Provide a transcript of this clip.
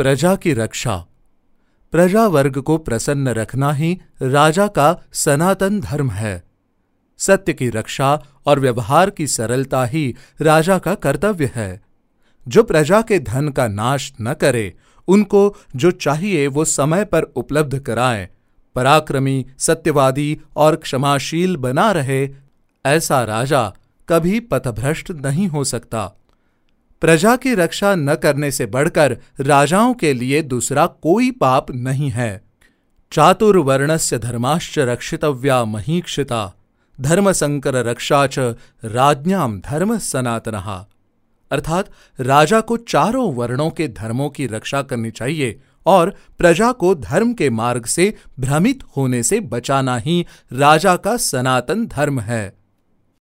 प्रजा की रक्षा। प्रजा वर्ग को प्रसन्न रखना ही राजा का सनातन धर्म है। सत्य की रक्षा और व्यवहार की सरलता ही राजा का कर्तव्य है। जो प्रजा के धन का नाश न करे, उनको जो चाहिए वो समय पर उपलब्ध कराए। पराक्रमी, सत्यवादी और क्षमाशील बना रहे, ऐसा राजा कभी पथभ्रष्ट नहीं हो सकता। प्रजा की रक्षा न करने से बढ़कर राजाओं के लिए दूसरा कोई पाप नहीं है। चातुर्वर्णस्य धर्माश्च रक्षितव्या महीक्षिता धर्म संकर रक्षा च राज्ञाम धर्म सनातनहा अर्थात राजा को चारों वर्णों के धर्मों की रक्षा करनी चाहिए और प्रजा को धर्म के मार्ग से भ्रमित होने से बचाना ही राजा का सनातन धर्म है।